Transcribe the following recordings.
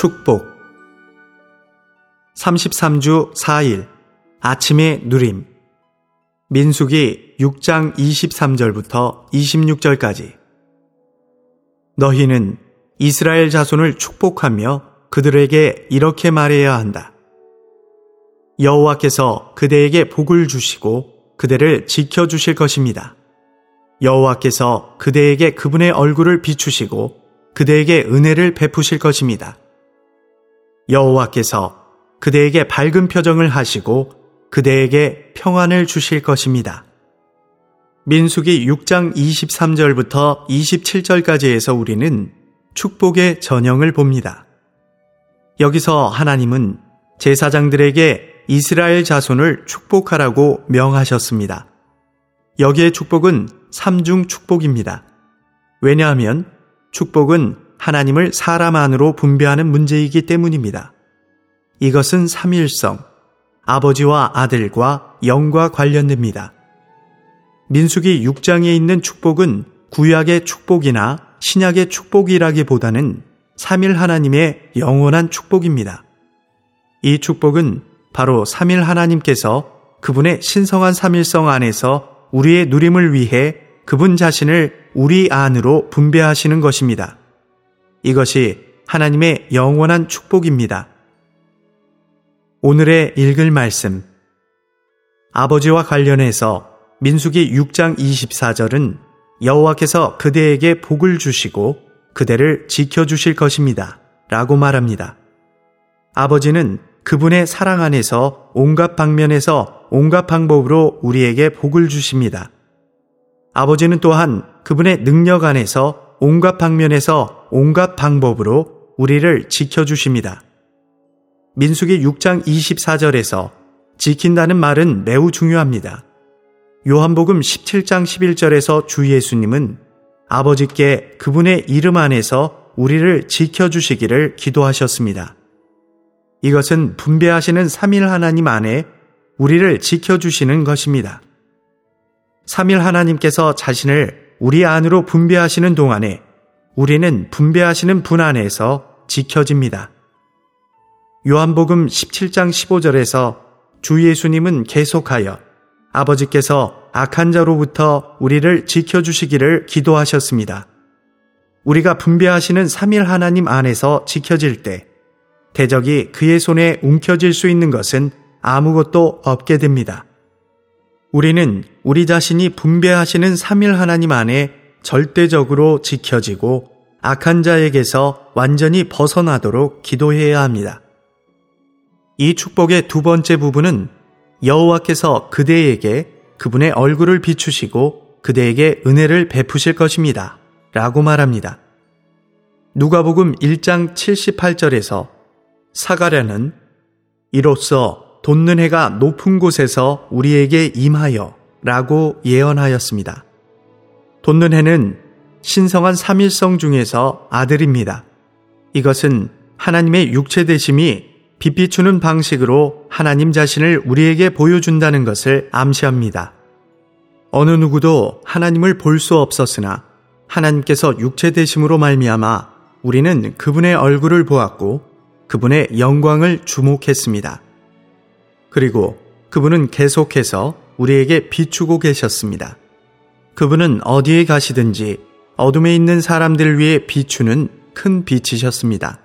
축복 33주 4일 아침의 누림 민숙이 6장 23절부터 26절까지 너희는 이스라엘 자손을 축복하며 그들에게 이렇게 말해야 한다. 여호와께서 그대에게 복을 주시고 그대를 지켜 주실 것입니다. 여호와께서 그대에게 그분의 얼굴을 비추시고 그대에게 은혜를 베푸실 것입니다. 여호와께서 그대에게 밝은 표정을 하시고 그대에게 평안을 주실 것입니다. 민숙이 6장 23절부터 27절까지에서 우리는 축복의 전형을 봅니다. 여기서 하나님은 제사장들에게 이스라엘 자손을 축복하라고 명하셨습니다. 여기에 축복은 삼중 축복입니다. 왜냐하면 축복은 하나님을 사람 안으로 분배하는 문제이기 때문입니다. 이것은 삼일성, 아버지와 아들과 영과 관련됩니다. 민숙이 6장에 있는 축복은 구약의 축복이나 신약의 축복이라기보다는 삼일 하나님의 영원한 축복입니다. 이 축복은 바로 삼일 하나님께서 그분의 신성한 삼일성 안에서 우리의 누림을 위해 그분 자신을 우리 안으로 분배하시는 것입니다. 이것이 하나님의 영원한 축복입니다. 오늘의 읽을 말씀. 아버지와 관련해서 민숙이 6장 24절은 여호와께서 그대에게 복을 주시고 그대를 지켜주실 것입니다. 라고 말합니다. 아버지는 그분의 사랑 안에서 온갖 방면에서 온갖 방법으로 우리에게 복을 주십니다. 아버지는 또한 그분의 능력 안에서 온갖 방면에서 온갖 방법으로 우리를 지켜주십니다. 민숙이 6장 24절에서 지킨다는 말은 매우 중요합니다. 요한복음 17장 11절에서 주 예수님은 아버지께 그분의 이름 안에서 우리를 지켜주시기를 기도하셨습니다. 이것은 분배하시는 3일 하나님 안에 우리를 지켜주시는 것입니다. 3일 하나님께서 자신을 우리 안으로 분배하시는 동안에 우리는 분배하시는 분 안에서 지켜집니다. 요한복음 17장 15절에서 주 예수님은 계속하여 아버지께서 악한 자로부터 우리를 지켜주시기를 기도하셨습니다. 우리가 분배하시는 3일 하나님 안에서 지켜질 때 대적이 그의 손에 움켜질 수 있는 것은 아무것도 없게 됩니다. 우리는 우리 자신이 분배하시는 3일 하나님 안에 절대적으로 지켜지고 악한 자에게서 완전히 벗어나도록 기도해야 합니다. 이 축복의 두 번째 부분은 여호와께서 그대에게 그분의 얼굴을 비추시고 그대에게 은혜를 베푸실 것입니다. 라고 말합니다. 누가복음 1장 78절에서 사가랴는 이로써 돋는 해가 높은 곳에서 우리에게 임하여 라고 예언하였습니다. 돋는 해는 신성한 삼일성 중에서 아들입니다. 이것은 하나님의 육체 되심이 빛 비추는 방식으로 하나님 자신을 우리에게 보여준다는 것을 암시합니다. 어느 누구도 하나님을 볼 수 없었으나 하나님께서 육체 되심으로 말미암아 우리는 그분의 얼굴을 보았고 그분의 영광을 주목했습니다. 그리고 그분은 계속해서 우리에게 비추고 계셨습니다. 그분은 어디에 가시든지 어둠에 있는 사람들을 위해 비추는 큰 빛이셨습니다.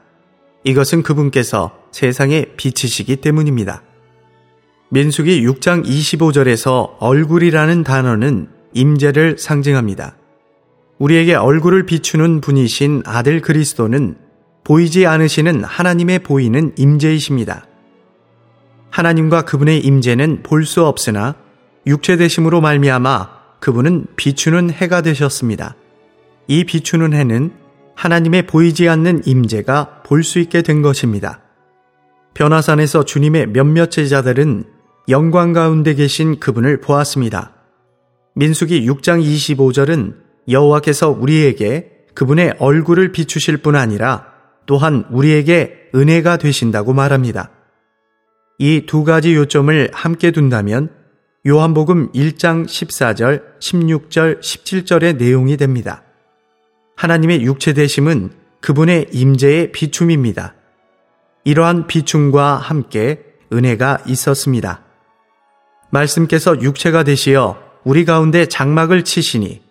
이것은 그분께서 세상에 빛이시기 때문입니다. 민숙이 6장 25절에서 얼굴이라는 단어는 임재를 상징합니다. 우리에게 얼굴을 비추는 분이신 아들 그리스도는 보이지 않으시는 하나님의 보이는 임재이십니다. 하나님과 그분의 임재는 볼 수 없으나 육체 되심으로 말미암아 그분은 비추는 해가 되셨습니다. 이 비추는 해는 하나님의 보이지 않는 임재가 볼 수 있게 된 것입니다. 변화산에서 주님의 몇몇 제자들은 영광 가운데 계신 그분을 보았습니다. 민숙이 6장 25절은 여호와께서 우리에게 그분의 얼굴을 비추실 뿐 아니라 또한 우리에게 은혜가 되신다고 말합니다. 이 두 가지 요점을 함께 둔다면 요한복음 1장 14절, 16절, 17절의 내용이 됩니다. 하나님의 육체 되심은 그분의 임재의 비춤입니다. 이러한 비춤과 함께 은혜가 있었습니다. 말씀께서 육체가 되시어 우리 가운데 장막을 치시니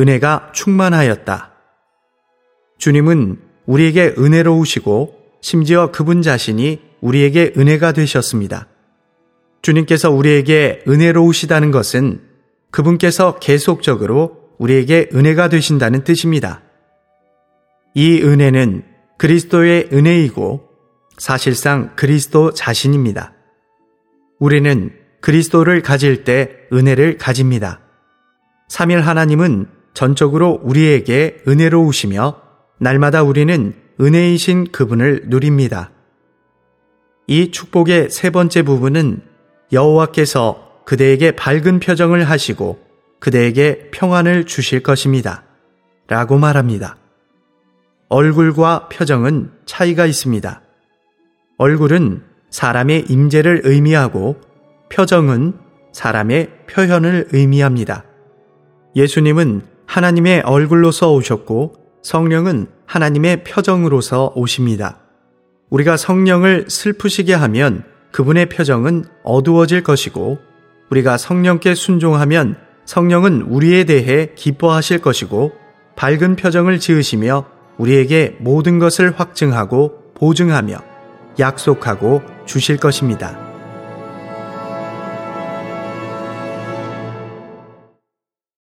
은혜가 충만하였다. 주님은 우리에게 은혜로우시고 심지어 그분 자신이 우리에게 은혜가 되셨습니다. 주님께서 우리에게 은혜로우시다는 것은 그분께서 계속적으로 우리에게 은혜가 되신다는 뜻입니다. 이 은혜는 그리스도의 은혜이고 사실상 그리스도 자신입니다. 우리는 그리스도를 가질 때 은혜를 가집니다. 3일 하나님은 전적으로 우리에게 은혜로우시며 날마다 우리는 은혜이신 그분을 누립니다. 이 축복의 세 번째 부분은 여호와께서 그대에게 밝은 표정을 하시고 그대에게 평안을 주실 것입니다. 라고 말합니다. 얼굴과 표정은 차이가 있습니다. 얼굴은 사람의 임재를 의미하고 표정은 사람의 표현을 의미합니다. 예수님은 하나님의 얼굴로서 오셨고 성령은 하나님의 표정으로서 오십니다. 우리가 성령을 슬프시게 하면 그분의 표정은 어두워질 것이고 우리가 성령께 순종하면 성령은 우리에 대해 기뻐하실 것이고 밝은 표정을 지으시며 우리에게 모든 것을 확증하고 보증하며 약속하고 주실 것입니다.